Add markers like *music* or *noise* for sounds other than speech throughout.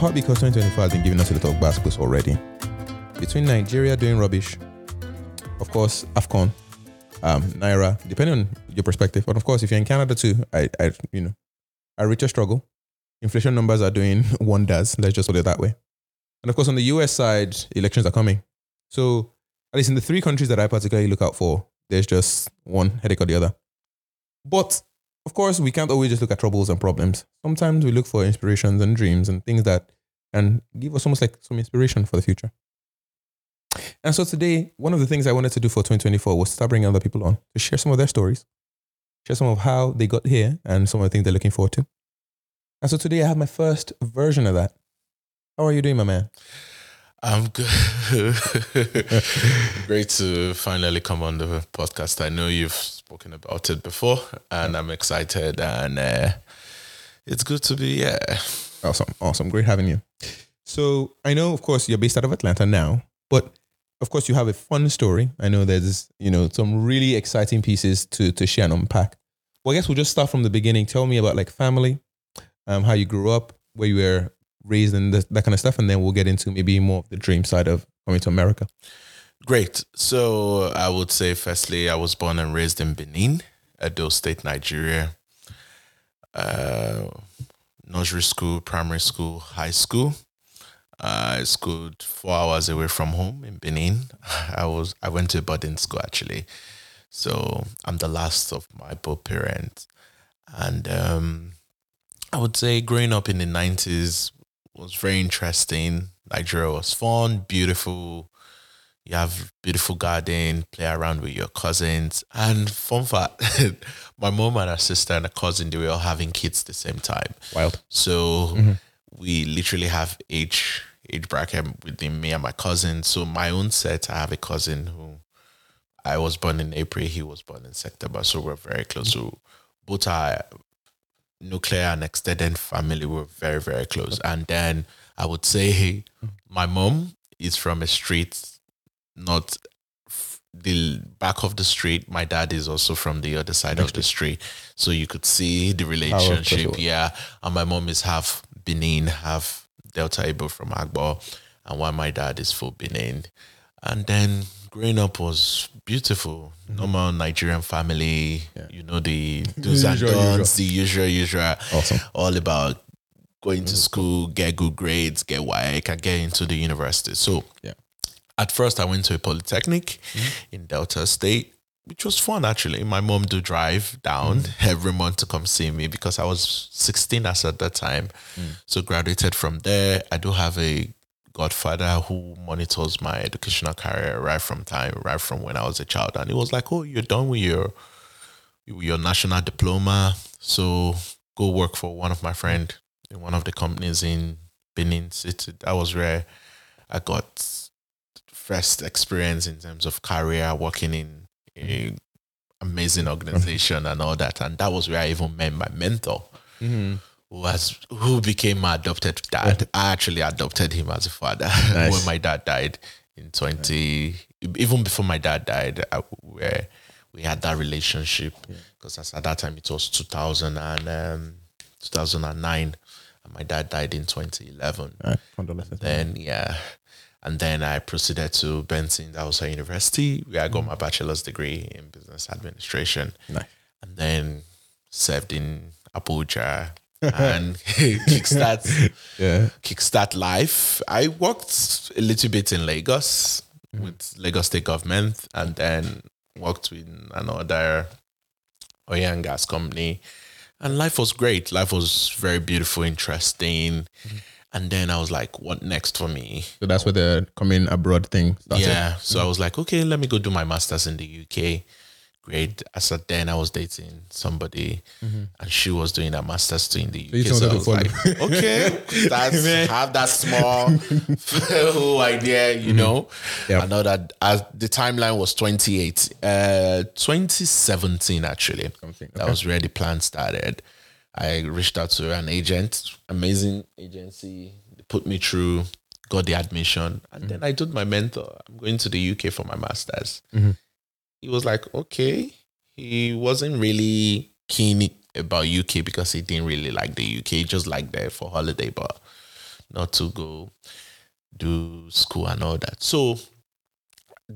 part because 2024 has been giving us a lot of basketballs already. Between Nigeria doing rubbish, of course, AFCON, um, Naira, depending on your perspective, but of course, if you're in Canada too, I, I you know, I reach a struggle. Inflation numbers are doing *laughs* wonders. Let's just put it that way. And of course, on the US side, elections are coming. So, at least in the three countries that I particularly look out for, there's just one headache or the other. But of course, we can't always just look at troubles and problems. Sometimes we look for inspirations and dreams and things that can give us almost like some inspiration for the future. And so today, one of the things I wanted to do for 2024 was start bringing other people on to share some of their stories, share some of how they got here and some of the things they're looking forward to. And so today I have my first version of that. How are you doing, my man? I'm good. *laughs* Great to finally come on the podcast. I know you've spoken about it before, and I'm excited, and uh, it's good to be here. Awesome, awesome, great having you. So I know, of course, you're based out of Atlanta now, but of course, you have a fun story. I know there's you know some really exciting pieces to to share and unpack. Well, I guess we'll just start from the beginning. Tell me about like family, um, how you grew up, where you were raised and that, that kind of stuff, and then we'll get into maybe more of the dream side of coming to America. Great. So I would say, firstly, I was born and raised in Benin, Edo State, Nigeria. Uh, nursery school, primary school, high school. Uh, I schooled four hours away from home in Benin. *laughs* I was I went to a boarding school actually, so I'm the last of my both parents, and um, I would say growing up in the '90s was very interesting. Nigeria was fun, beautiful. You have beautiful garden, play around with your cousins. And fun fact, *laughs* my mom and her sister and a cousin, they were all having kids the same time. Wild. So we literally have age age bracket within me and my cousin. So my own set, I have a cousin who I was born in April, he was born in September. So we're very close. So both our nuclear and extended family were very, very close. And then I would say my mom is from a street, not the back of the street. My dad is also from the other side of the street. So you could see the relationship. Yeah. And my mom is half Benin, half Delta Igbo from Agbor. And why my dad is full Benin. And then growing up was beautiful. Normal Nigerian family, you know, the *laughs* do's and don'ts, the usual, usual. Awesome. All about going to school, get good grades, get WAEC, and get into the university. So Yeah. at first I went to a polytechnic in Delta State, which was fun actually. My mom do drive down mm-hmm. every month to come see me because I was 16 as at that time. Mm. So graduated from there. I do have a godfather who monitors my educational career right from time, right from when I was a child. And he was like, Oh, you're done with your your national diploma. So go work for one of my friend in one of the companies in Benin City. That was where I got first experience in terms of career working in a amazing organization and all that. And that was where I even met my mentor. Who was who became my adopted dad? I actually adopted him as a father when my dad died in twenty. Even before my dad died, I, where we had that relationship because at that time it was two thousand and um, two thousand and nine, and my dad died in twenty eleven. All right. Condolences. Then yeah, and then I proceeded to Benson, that was a university where I got mm. my bachelor's degree in business administration, Nice. and then served in Abuja *laughs* and *laughs* kickstart Yeah. kickstart life. I worked a little bit in Lagos mm. with Lagos State government, and then worked with another oil and gas company. And life was great. Life was very beautiful, interesting. Mm-hmm. And then I was like, what next for me? So that's where the coming abroad thing started. Yeah. So I was like, okay, let me go do my master's in the UK. Great. As at then, I was dating somebody, and she was doing her master's too in the UK. So, wanted I was like, okay, *laughs* that's have that small *laughs* whole idea, you know. Yeah. I know that as the timeline was 28, uh, 2017 actually. Something, That was where the plan started. I reached out to an agent, amazing agency, they put me through, got the admission, and then I told my mentor, I'm going to the UK for my master's. Mm-hmm. He was like, okay. He wasn't really keen about UK because he didn't really like the UK. He just like there for holiday, but not to go do school and all that. So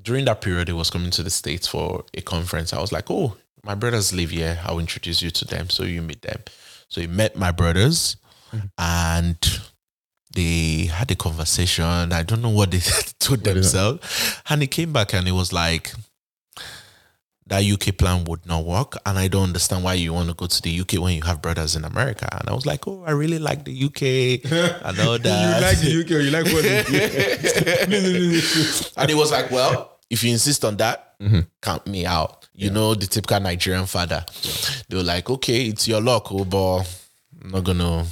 during that period, he was coming to the States for a conference. I was like, oh, my brothers live here. I'll introduce you to them so you meet them. So he met my brothers and they had a conversation. I don't know what they *laughs* told that? themselves. And he came back and he was like, that UK plan would not work. And I don't understand why you want to go to the UK when you have brothers in America. And I was like, oh, I really like the UK *laughs* and all that. You like the UK or you like what? *laughs* and he was like, well, if you insist on that, Mm-hmm. count me out. You know, the typical Nigerian father. They were like, okay, it's your luck, oh, but I'm not going to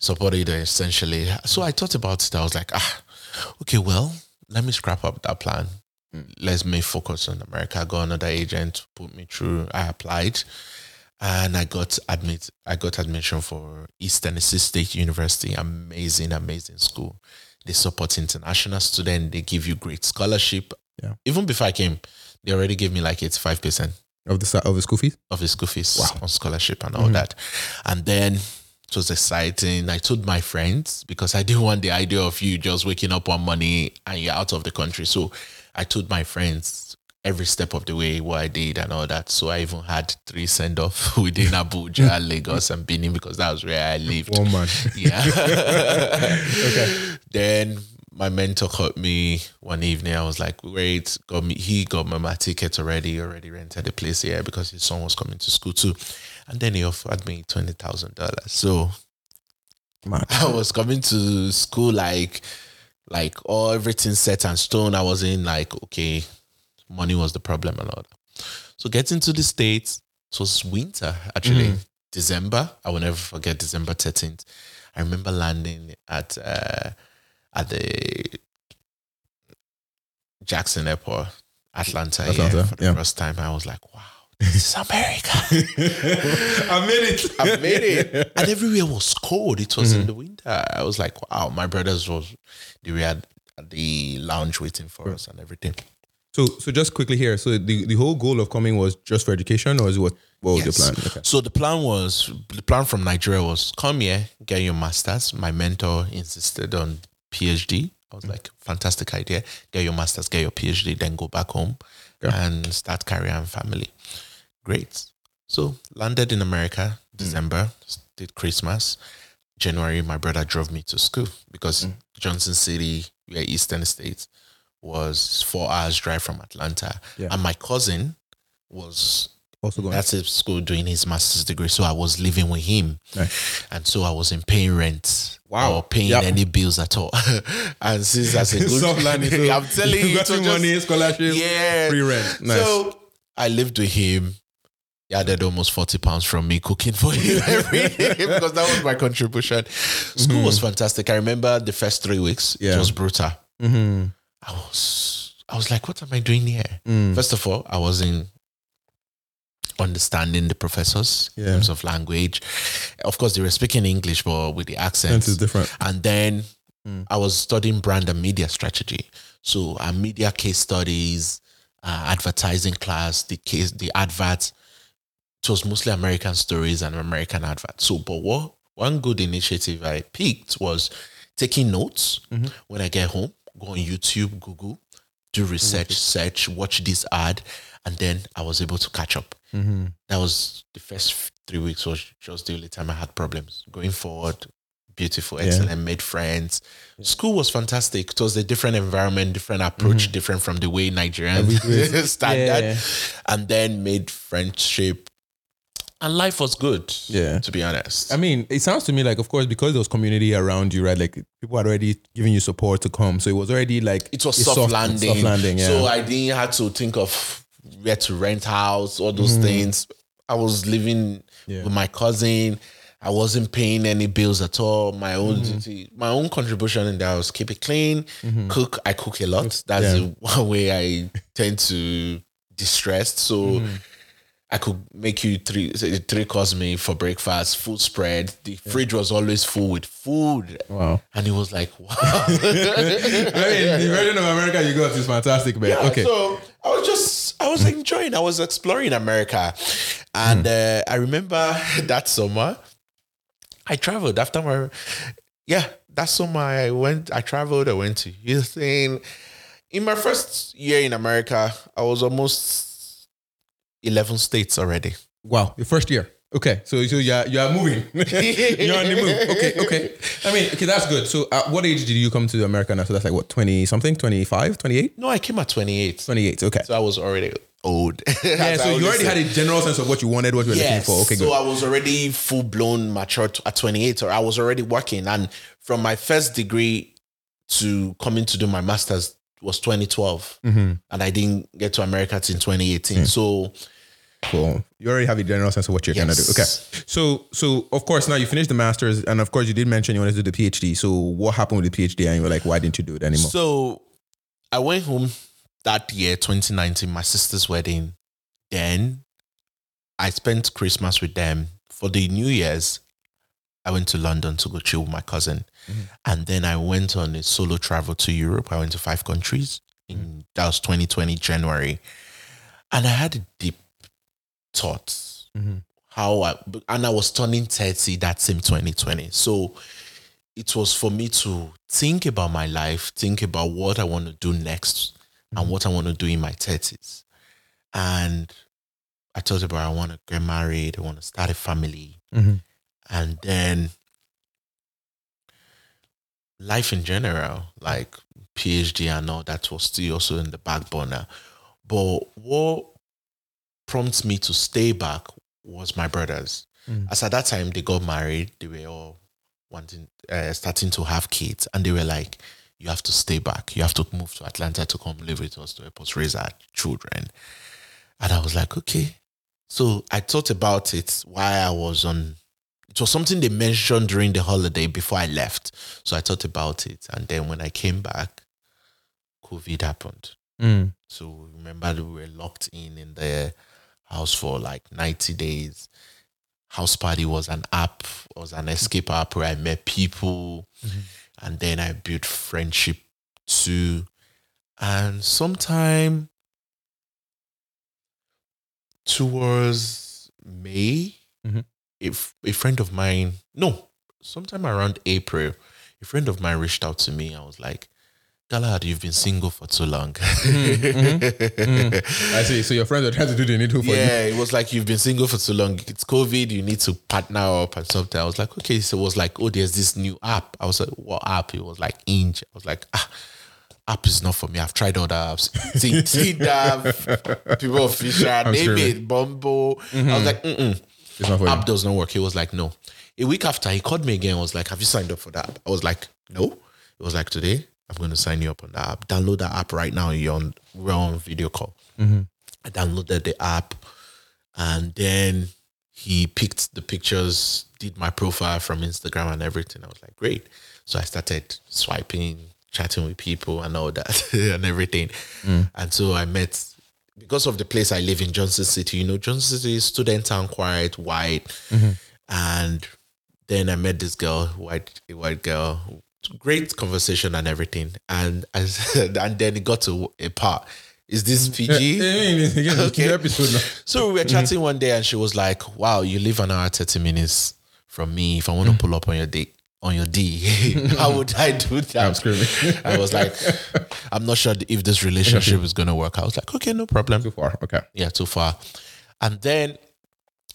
support it essentially. So I thought about it. I was like, ah, okay, well, let me scrap up that plan. Let's me focus on America. I got another agent, put me through. I applied and I got admit I got admission for East Tennessee State University. Amazing, amazing school. They support international students, they give you great scholarship. Yeah. Even before I came, they already gave me like 85% of the of the school fees. of the school fees on scholarship and all mm-hmm. that. And then it was exciting. I told my friends because I didn't want the idea of you just waking up one morning and you're out of the country. So I told my friends every step of the way what I did and all that. So I even had three send off *laughs* within Abuja, *laughs* Lagos, and Benin because that was where I lived. One man. Yeah. *laughs* Okay. Then my mentor called me one evening. I was like, "Wait, got me." He got me my ticket already. Already rented a place here because his son was coming to school too. And then he offered me twenty thousand dollars. So Mad. *laughs* I was coming to school like, like all everything set and stone. I was in like, okay, money was the problem and all that. So getting to the states, it was winter actually, December. I will never forget December thirteenth. I remember landing at uh, at the Jackson Airport, Atlanta, yeah, for the yeah. first time. I was like, wow, this is America. *laughs* I made it. I made it. And everywhere was cold. It was in mm-hmm. the winter. I was like, wow, my brothers was they were at the lounge waiting for us and everything. So, so just quickly here. So the, the whole goal of coming was just for education, or is it what what was Yes. your plan? Okay. So the plan was the plan from Nigeria was come here, get your masters. My mentor insisted on PhD. I was mm. like, fantastic idea. Get your masters, get your PhD, then go back home and start career and family. Great. So landed in America, mm. December, did Christmas. January, my brother drove me to school because mm. Johnson City, where Eastern States, was four hours drive from Atlanta. Yeah. And my cousin was Also going. that's at school doing his master's degree. So I was living with him. Nice. And so I wasn't paying rent. Wow. Or paying Yep. any bills at all. *laughs* and since that's a good Soft landing. So *laughs* I'm telling you, you got was just- money, scholarship, yeah. free rent. Nice. So I lived with him. He added almost 40 pounds from me cooking for him *laughs* every day because that was my contribution. School was fantastic. I remember the first three weeks. Yeah. It was brutal. mm-hmm. I was I was like, what am I doing here? Mm. First of all, I wasn't understanding the professors in terms of language. Of course, they were speaking English, but with the Sense accents. is different. And then Mm. I was studying brand and media strategy. So our media case studies, uh, advertising class, the case, the adverts. It was mostly American stories and American adverts. So, but what one good initiative I picked was taking notes Mm-hmm. when I get home. Go on YouTube, Google, do research, search, watch this ad, and then I was able to catch up. Mm-hmm. That was the first three weeks was just the only time I had problems. Going forward, beautiful, excellent, made friends. School was fantastic. It was a different environment, different approach, different from the way Nigerians *laughs* standard. Yeah. And then made friendship. And life was good. Yeah. To be honest. I mean, it sounds to me like, of course, because there was community around you, right? Like people had already given you support to come, so it was already like it was a soft, landing. Soft landing, yeah. So I didn't have to think of where to rent house, all those things. I was living Mm-hmm. Yeah. with my cousin. I wasn't paying any bills at all. My own Mm-hmm. duty, my own contribution in there was keep it clean, cook. I cook a lot. That's Yeah. the *laughs* one way I tend to distress. So Mm-hmm. I could make you three three course meal for breakfast, full spread. The fridge was always full with food. wow. And it was like, wow. *laughs* I mean, the version of America you got is fantastic, man. Yeah, okay. So I was just, I was enjoying, I was exploring America. And uh, I remember *laughs* that summer, I traveled after my, yeah, that summer I went, I traveled, I went to Houston. In my first year in America, I was almost 11 states already. Wow, your first year. Okay, so so you're you're moving. *laughs* you're on the move. Okay, okay. I mean, okay, that's good. So, at what age did you come to America now? So that's like what, 20 something, 25, 28? No, I came at 28. 28, okay. So I was already old. *laughs* yeah, so you already had a general sense of what you wanted, what you were yes. looking for. Okay, so good. I was already full blown mature at 28, or I was already working. And from my first degree to coming to do my master's was 2012. Mm-hmm. And I didn't get to America till 2018. So Cool. You already have a general sense of what you're gonna do. Okay. So so of course now you finished the masters and of course you did mention you wanted to do the PhD. So what happened with the PhD and you were like, why didn't you do it anymore? So I went home that year, 2019, my sister's wedding. Then I spent Christmas with them. For the New Year's, I went to London to go chill with my cousin. Mm-hmm. And then I went on a solo travel to Europe. I went to five countries. In mm. that was 2020 January. And I had a deep thought Mhm. how I and I was turning 30 that same 2020. So it was for me to think about my life, think about what I want to do next and what I want to do in my 30s. And I thought about I want to get married, I want to start a family. Mhm. And then life in general, like PhD and all that was still also in the back burner. But what prompts me to stay back was my brothers. Mm. As at that time they got married, they were all wanting, uh, starting to have kids, and they were like, "You have to stay back. You have to move to Atlanta to come live with us to help us raise our children." And I was like, "Okay." So I thought about it while I was on. It was something they mentioned during the holiday before I left. So I thought about it, and then when I came back, COVID happened. Mm. So remember we were locked in in the house for like 90 days. House Party was an app, was an escape app where I met people and then I built friendship too. And sometime towards May, Mhm. if a friend of mine, no, sometime around April, a friend of mine reached out to me. I was like, Galahard, you've been single for too long. *laughs* Mm, mm, mm. I see. So your friends are trying to do the needful for you. Yeah, it was like you've been single for too long. It's COVID. You need to partner up and something. I was like, okay. So it was like, oh, there's this new app. I was like, what app? It was like Hinge. I was like, ah, app is not for me. I've tried other apps. *laughs* Tinder, Plenty of Fish, name it, Bumble. I was mm-hmm. like, mm-mm. It's not for you. app does not work. He was like, no. A week after, he called me again. and was like, have you signed up for that? I was like, no. It was like, today, I'm going to sign you up on that app. Download that app right now. You're on, we're on video call. Mm-hmm. I downloaded the app and then he picked the pictures, did my profile from Instagram and everything. I was like, great. So I started swiping, chatting with people and all that *laughs* and everything. Mm. And so I met, because of the place I live in, Johnson City, you know, Johnson City is student town, quiet, white. Mm-hmm. And then I met this girl, white, a white girl, great conversation and everything. And said, *laughs* and then it got to a part. Is this PG? okay. Okay. episode now. So we were mm-hmm. chatting one day, and she was like, "Wow, you live an hour thirty minutes from me. If I want to mm. pull up on your day on your D, *laughs* how would I do *laughs* that?" I'm screaming. I was like, "I'm not sure if this relationship is gonna work." I was like, "Okay, no problem." Too far. Okay. Yeah, too far. And then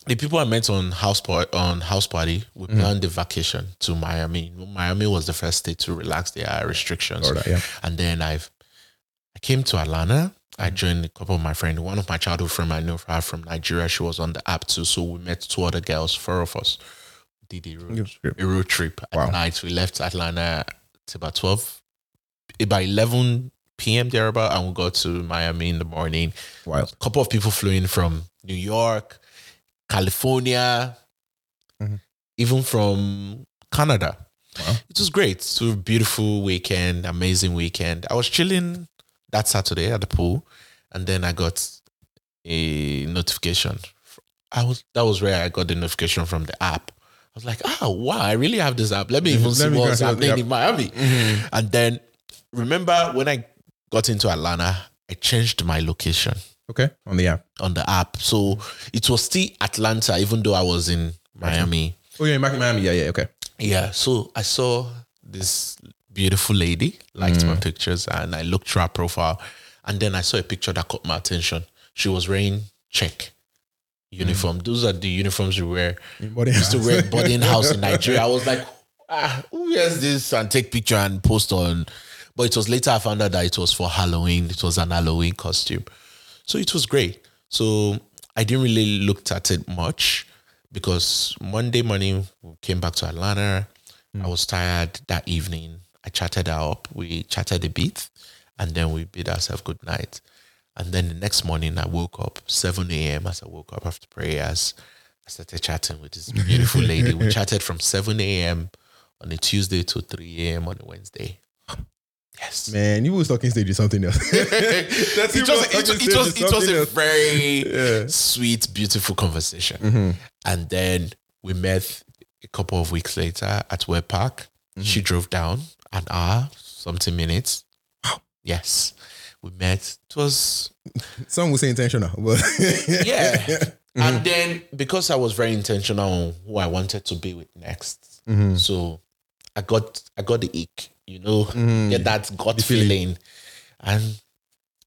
the people I met on house party on house party, we mm. planned the vacation to Miami. Miami was the first state to relax their restrictions. Yeah. And then I've I came to Atlanta. I mm. joined a couple of my friends. One of my childhood friends I know her from Nigeria. She was on the app too. So we met two other girls, four of us. Did a road, trip. a road trip wow. at night. We left Atlanta at about 12, eh, about 11 p.m. thereabout, and we got to Miami in the morning. Wild. A couple of people flew in from New York, California, Mhm. even from Canada. Wow. It was great. So beautiful weekend, amazing weekend. I was chilling that Saturday at the pool, and then I got a notification. I was that was where I got the notification from the app. I was like, oh wow, I really have this app. Let me even Let see me what's see what the happening in Miami. And then remember when I got into Atlanta, I changed my location. Okay. On the app. on the app. So it was still Atlanta, even though I was in Miami. Oh, you're in Miami. Yeah, yeah. Okay. Yeah. So I saw this beautiful lady, liked my pictures, and I looked through her profile. And then I saw a picture that caught my attention. She was wearing check uniform. Those are the uniforms you wear. Boarding used to wear boarding house in *laughs* Nigeria. I was like, ah, who wears this and take picture and post on? But it was later I found out that it was for Halloween. It was an Halloween costume. So it was great. So I didn't really look at it much because Monday morning we came back to Atlanta. Hmm. I was tired that evening. I chatted her up. We chatted a bit and then we bid ourselves good night. And then the next morning I woke up 7 a.m. as I woke up after prayers. I started chatting with this beautiful lady. We *laughs* chatted from 7 a.m. on a Tuesday to 3 a.m. on a Wednesday. Yes. Man, you was talking stage is something else. *laughs* That's it was, it, it was, it was a very Yeah. sweet, beautiful conversation. Mm-hmm. And then we met a couple of weeks later at Web Park. Mm-hmm. She drove down an hour, something minutes. Yes. We met. It was *laughs* Some would say intentional, but *laughs* yeah. And mm-hmm. then because I was very intentional on who I wanted to be with next, so I got I got the ick, you know, mm. get that gut feeling. And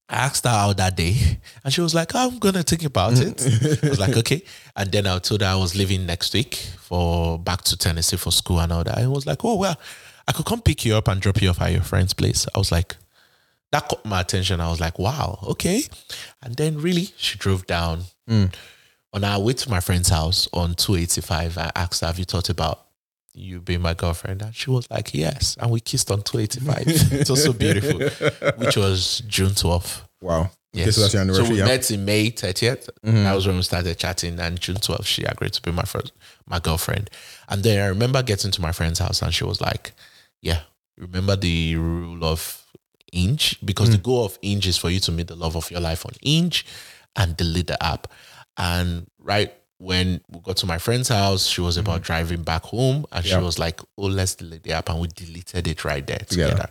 I asked her out that day, and she was like, "I'm gonna think about it." I was like, "Okay." And then I told her I was leaving next week for back to Tennessee for school and all that. I was like, "Oh well, I could come pick you up and drop you off at your friend's place." I was like, that caught my attention. I was like, wow, okay. And then really, she drove down. Mm. On our way to my friend's house on 285, I asked her, have you thought about you be my girlfriend? And she was like, yes. And we kissed on 285. *laughs* it was so beautiful, which was June 12th. wow. Yes. Okay, so that's your so we yeah. met in May 30th. That was when we started chatting. And June 12th, she agreed to be my first, my girlfriend. And then I remember getting to my friend's house and she was like, yeah, remember the rule of Hinge? Because the goal of Hinge is for you to meet the love of your life on Hinge and delete the app. And right when we got to my friend's house, she was about driving back home and she was like, oh, let's delete the app. And we deleted it right there Together. together.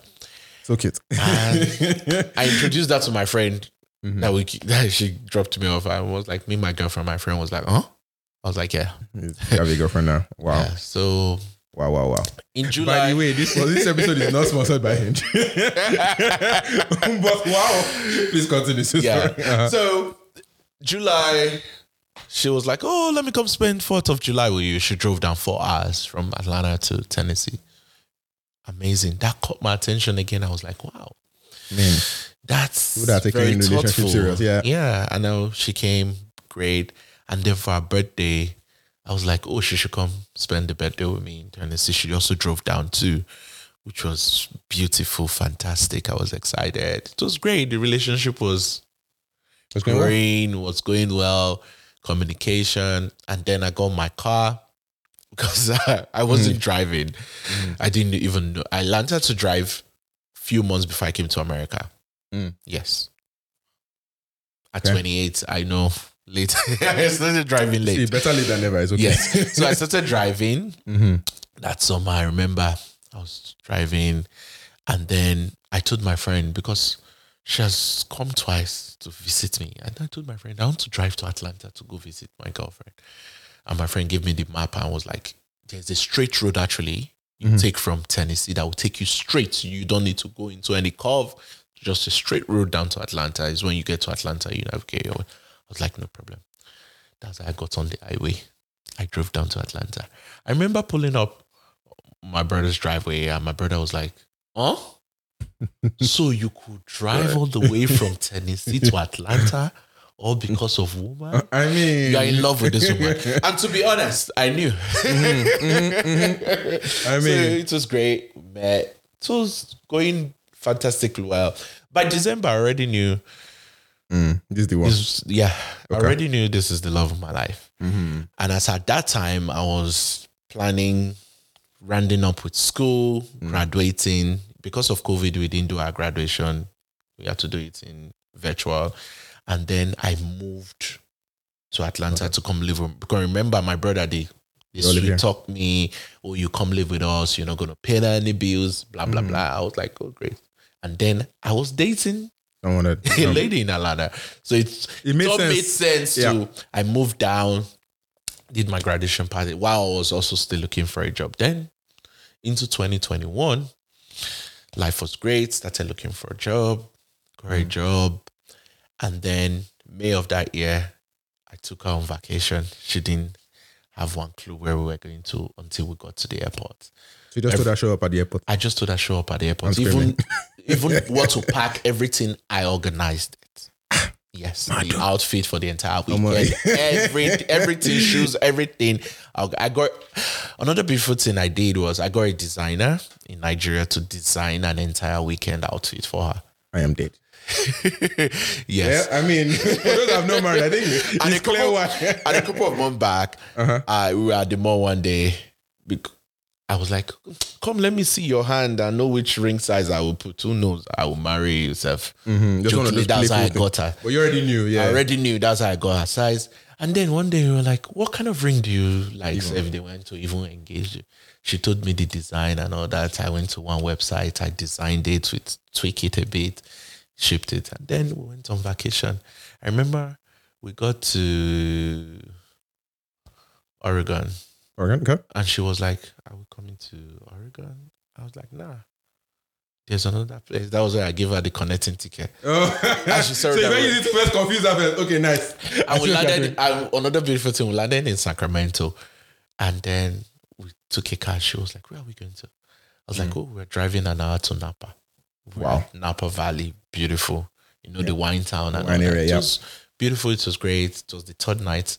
So cute. And *laughs* I introduced that to my friend. Mm-hmm. That week, *laughs* that she dropped me off. I was like, me, my girlfriend, my friend was like, huh? I was like, yeah. you have a girlfriend now. *laughs* Wow. yeah. So Wow, wow, wow. in July. By the way, this this episode is not sponsored by Hinge. but wow. Please continue. sister. yeah. Uh-huh. So July, she was like, oh, let me come spend 4th of July with you. She drove down four hours from Atlanta to Tennessee. Amazing. That caught my attention again. I was like, wow. Man. That's Would have taken very thoughtful. serious, yeah. Yeah, I know. She came, great. And then for her birthday, I was like, oh, she should come spend the birthday with me in Tennessee. She also drove down too, which was beautiful, fantastic. I was excited. It was great. The relationship was What's going going, was going well, communication. And then I got my car *laughs* because I, I wasn't driving. I didn't even know. I learned how to drive a few months before I came to America. Mm. Yes. At Okay. 28, I know *laughs* later. *laughs* I started driving See, late. better late than never. It's okay. Yes. So I started driving Mhm. that summer. I remember I was driving and then I told my friend because she has come twice to visit me. And I told my friend, I want to drive to Atlanta to go visit my girlfriend. And my friend gave me the map and was like, there's a straight road actually you mm-hmm. take from Tennessee that will take you straight. You don't need to go into any curve. Just a straight road down to Atlanta is when you get to Atlanta, you navigate. your way. I was like, no problem. That's how I got on the highway. I drove down to Atlanta. I remember pulling up my brother's driveway and my brother was like, huh? So you could drive all the way from Tennessee to Atlanta all because of woman? I mean, You're in love with this woman. *laughs* And to be honest, I knew. *laughs* I So mean, it was great. Met. It was going fantastically well. By December, I already knew mm, this is the one. this, yeah, I already knew this is the love of my life. Mm-hmm. And as at that time, I was planning, rounding up with school, Mm. graduating. Because of COVID, we didn't do our graduation. We had to do it in virtual. And then I moved to Atlanta to come live with Because remember, my brother, they, they You all live sweet talked me, oh, you come live with us, you're not going to pay any bills, blah, blah, mm-hmm. blah. I was like, oh, great. And then I was dating Don't *laughs* a lady in Atlanta. So it's, it, made, it sense. made sense yeah. to, I moved down, did my graduation party while I was also still looking for a job. Then into 2021, life was great. Started looking for a job, great mm. job. And then May of that year, I took her on vacation. She didn't have one clue where we were going to until we got to the airport. So you just told her show up at the airport? I just told her show up at the airport. Even even *laughs* what to pack, everything, I organized it. Yes, the outfit for the entire weekend, *laughs* every everything, shoes, everything. I got another beautiful thing I did was I got a designer in Nigeria to design an entire weekend outfit for her. I am dead. *laughs* yes. Yeah, I mean, *laughs* for those have no married, I think it's and clear why. and a couple of months back, uh-huh. uh, we were at the mall one day. I was like, come, let me see your hand and know which ring size I will put. Who knows? I will marry yourself. Mm-hmm. Jokingly, that's how I got her. Well, you already knew, yeah. I already knew that's how I got her size. And then one day we were like, what kind of ring do you like? Even. If they went to even engage you. She told me the design and all that. I went to one website, I designed it, with tweak it a bit shipped it, and then we went on vacation. I remember we got to Oregon. Oregon, okay. And she was like, "Are we coming to Oregon?" I was like, "Nah." There's another place. That was where I gave her the connecting ticket. *laughs* Oh, and she so you very easy to first confuse her. Okay, nice. *laughs* And we *laughs* landed. And another beautiful thing. We landed in Sacramento, and then we took a car. She was like, "Where are we going to?" I was mm. like, "Oh, we're driving an hour to Napa." Wow. Napa Valley, beautiful. You know, yeah. the wine town and wine area, It was beautiful. It was great. It was the third night.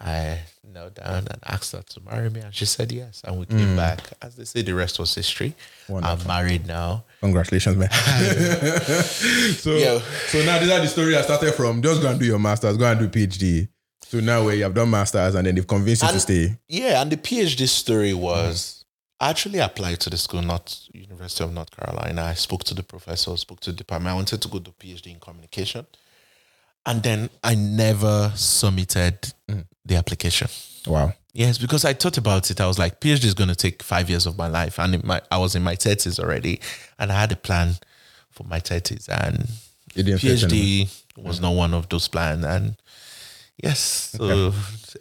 I knelt down and asked her to marry me, and she said yes. And we came mm. back. As they say, the rest was history. Wonderful. I'm married now. Congratulations, man. *laughs* so, so now these are the story I started from. Just go and do your masters, go and do PhD. So now where you have done masters and then they've convinced you and, to stay. Yeah, and the PhD story was I actually applied to the school, not University of North Carolina. I spoke to the professor, spoke to the department. I wanted to go to PhD in communication. And then I never submitted mm. the application. Wow. Yes, because I thought about it. I was like, PhD is going to take five years of my life. And my, I was in my 30s already. And I had a plan for my 30s. And PhD was not one of those plans. And Yes. So,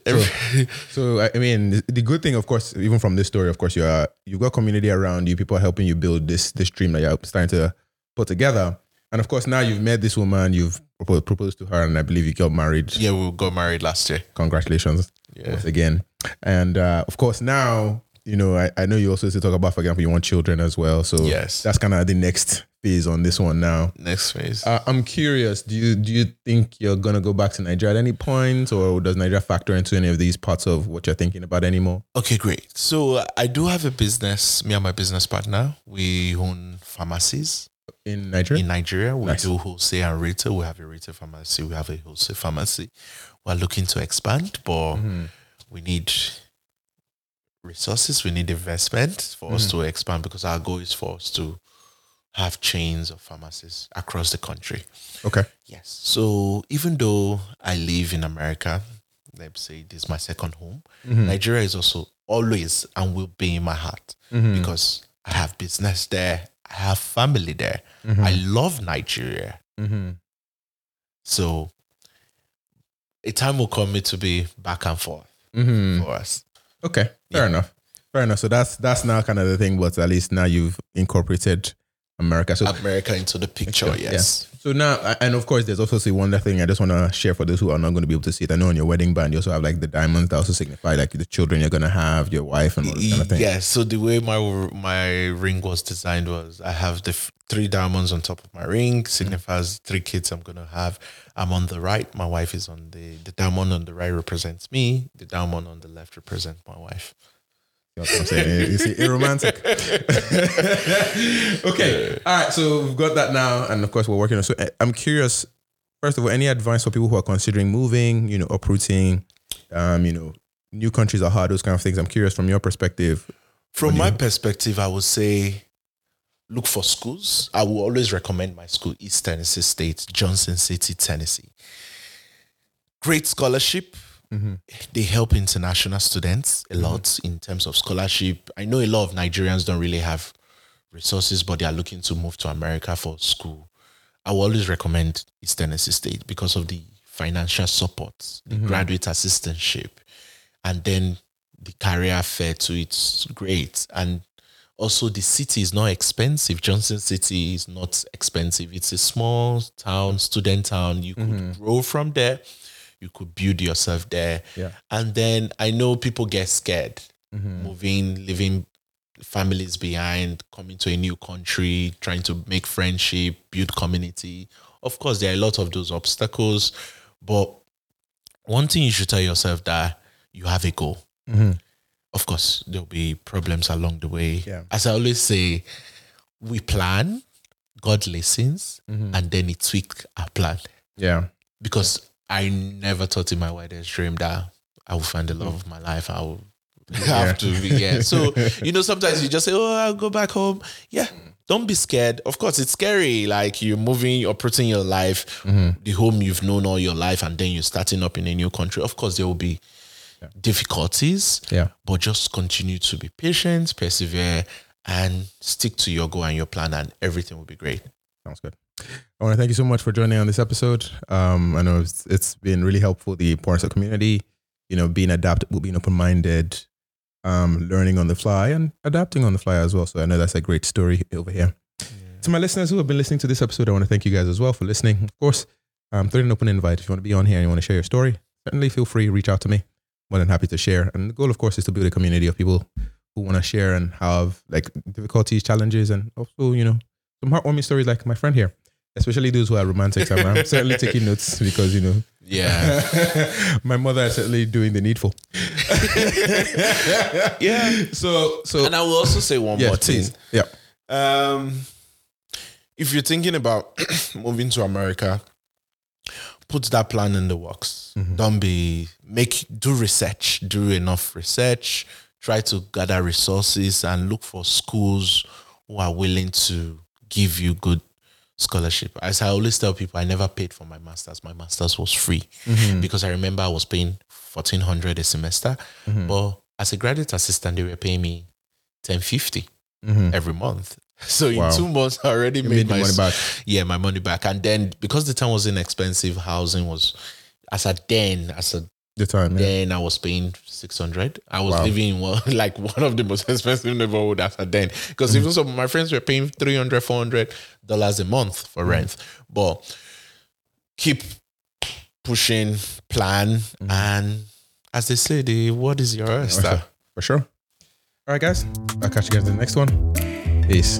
okay. *laughs* so, so, I mean, the good thing, of course, even from this story, of course, you are you've got community around you, people are helping you build this this dream that you're starting to put together. And of course, now you've met this woman, you've proposed, proposed to her, and I believe you got married. Yeah, we got married last year. Congratulations, yeah. once again. And uh, of course, now you know, I, I know you also used to talk about, for example, you want children as well. So yes, that's kind of the next phase on this one now. Next phase. Uh, I'm curious. Do you do you think you're gonna go back to Nigeria at any point, or does Nigeria factor into any of these parts of what you're thinking about anymore? Okay, great. So I do have a business. Me and my business partner, we own pharmacies in Nigeria. In Nigeria, we nice. do wholesale and retail. We have a retail pharmacy. We have a wholesale pharmacy. We're looking to expand, but mm-hmm. we need resources, we need investment for mm. us to expand because our goal is for us to have chains of pharmacies across the country. Okay. Yes. So even though I live in America, let's say this is my second home, mm-hmm. Nigeria is also always and will be in my heart mm-hmm. because I have business there, I have family there. Mm-hmm. I love Nigeria. Mm-hmm. So a time will come me to be back and forth mm-hmm. for us. Okay, fair yeah. enough. Fair enough. So that's that's now kind of the thing, but at least now you've incorporated America. So America into the picture, yes. Yeah. So now, and of course, there's also one other thing I just want to share for those who are not going to be able to see it. I know on your wedding band, you also have like the diamonds that also signify like the children you're going to have, your wife, and all this kind of thing. Yeah. So the way my my ring was designed was I have the f- three diamonds on top of my ring, signifies mm-hmm. three kids I'm going to have. I'm on the right. My wife is on the the diamond on the right represents me. The diamond on the left represents my wife. You know what I'm saying? You see, romantic. *laughs* okay. All right. So we've got that now. And of course, we're working on. So eh, I'm curious, first of all, any advice for people who are considering moving, you know, uprooting, um, you know, new countries are hard, those kind of things. I'm curious from your perspective. From my perspective, I would say look for schools. I will always recommend my school, East Tennessee State, Johnson City, Tennessee. Great scholarship Mm-hmm. They help international students a mm-hmm. lot in terms of scholarship. I know a lot of Nigerians don't really have resources, but they are looking to move to America for school. I will always recommend East Tennessee State because of the financial support, the graduate assistantship, and then the career fair to it's great. And also the city is not expensive. Johnson City is not expensive. It's a small town, student town. You could grow from there. You could build yourself there. Yeah. And then I know people get scared mm-hmm. moving, leaving families behind, coming to a new country, trying to make friendship, build community. Of course, there are a lot of those obstacles, but one thing you should tell yourself that you have a goal. Mm-hmm. Of course, there'll be problems along the way. Yeah. As I always say, we plan, God listens, mm-hmm. and then He tweaks our plan. Yeah. Because I never thought in my wildest dream that I would find the love of my life. I will have to be yeah. *laughs* So you know, sometimes you just say, "Oh, I'll go back home." Yeah, don't be scared. Of course, it's scary. Like you're moving, you're putting your life, mm-hmm. the home you've known all your life, and then you're starting up in a new country. Of course, there will be difficulties. Yeah. but just continue to be patient, persevere, and stick to your goal and your plan, and everything will be great. Sounds good. I want to thank you so much for joining on this episode. Um, I know it's, it's been really helpful. The of community, you know, being adaptable, being open minded, um, learning on the fly and adapting on the fly as well. So I know that's a great story over here. To my listeners who have been listening to this episode, I want to thank you guys as well for listening. Of course, um, throw an open invite. If you want to be on here and you want to share your story, certainly feel free, to reach out to me. More than happy to share. And the goal, of course, is to build a community of people who want to share and have like difficulties, challenges, and also, you know, some heartwarming stories like my friend here, especially those who are romantics. I'm, I'm *laughs* certainly taking notes because, you know, Yeah, *laughs* my mother is certainly doing the needful. *laughs* yeah. So, so, And I will also say one yes, more thing. please. Yeah. Um, if you're thinking about *clears throat* moving to America, put that plan in the works. Don't be make do research, do enough research. Try to gather resources and look for schools who are willing to give you good scholarship. As I always tell people, I never paid for my masters. My masters was free mm-hmm. because I remember I was paying fourteen hundred a semester, mm-hmm. but as a graduate assistant, they were paying me ten fifty mm-hmm. every month. *laughs* So in two months, I already You made, made my money back. Yeah, my money back. And then because the town was inexpensive, housing was as a then as a The time. Yeah. then I was paying six hundred. I was Wow. living in one *laughs* like one of the most *laughs* expensive neighborhood as a then because Mm. even some of my friends were paying 300 400 dollars a month for Mm. rent. But keep pushing, plan, Mm. and as they say, the what is your For star. For sure. All right, guys. I'll catch you guys in the next one. Peace.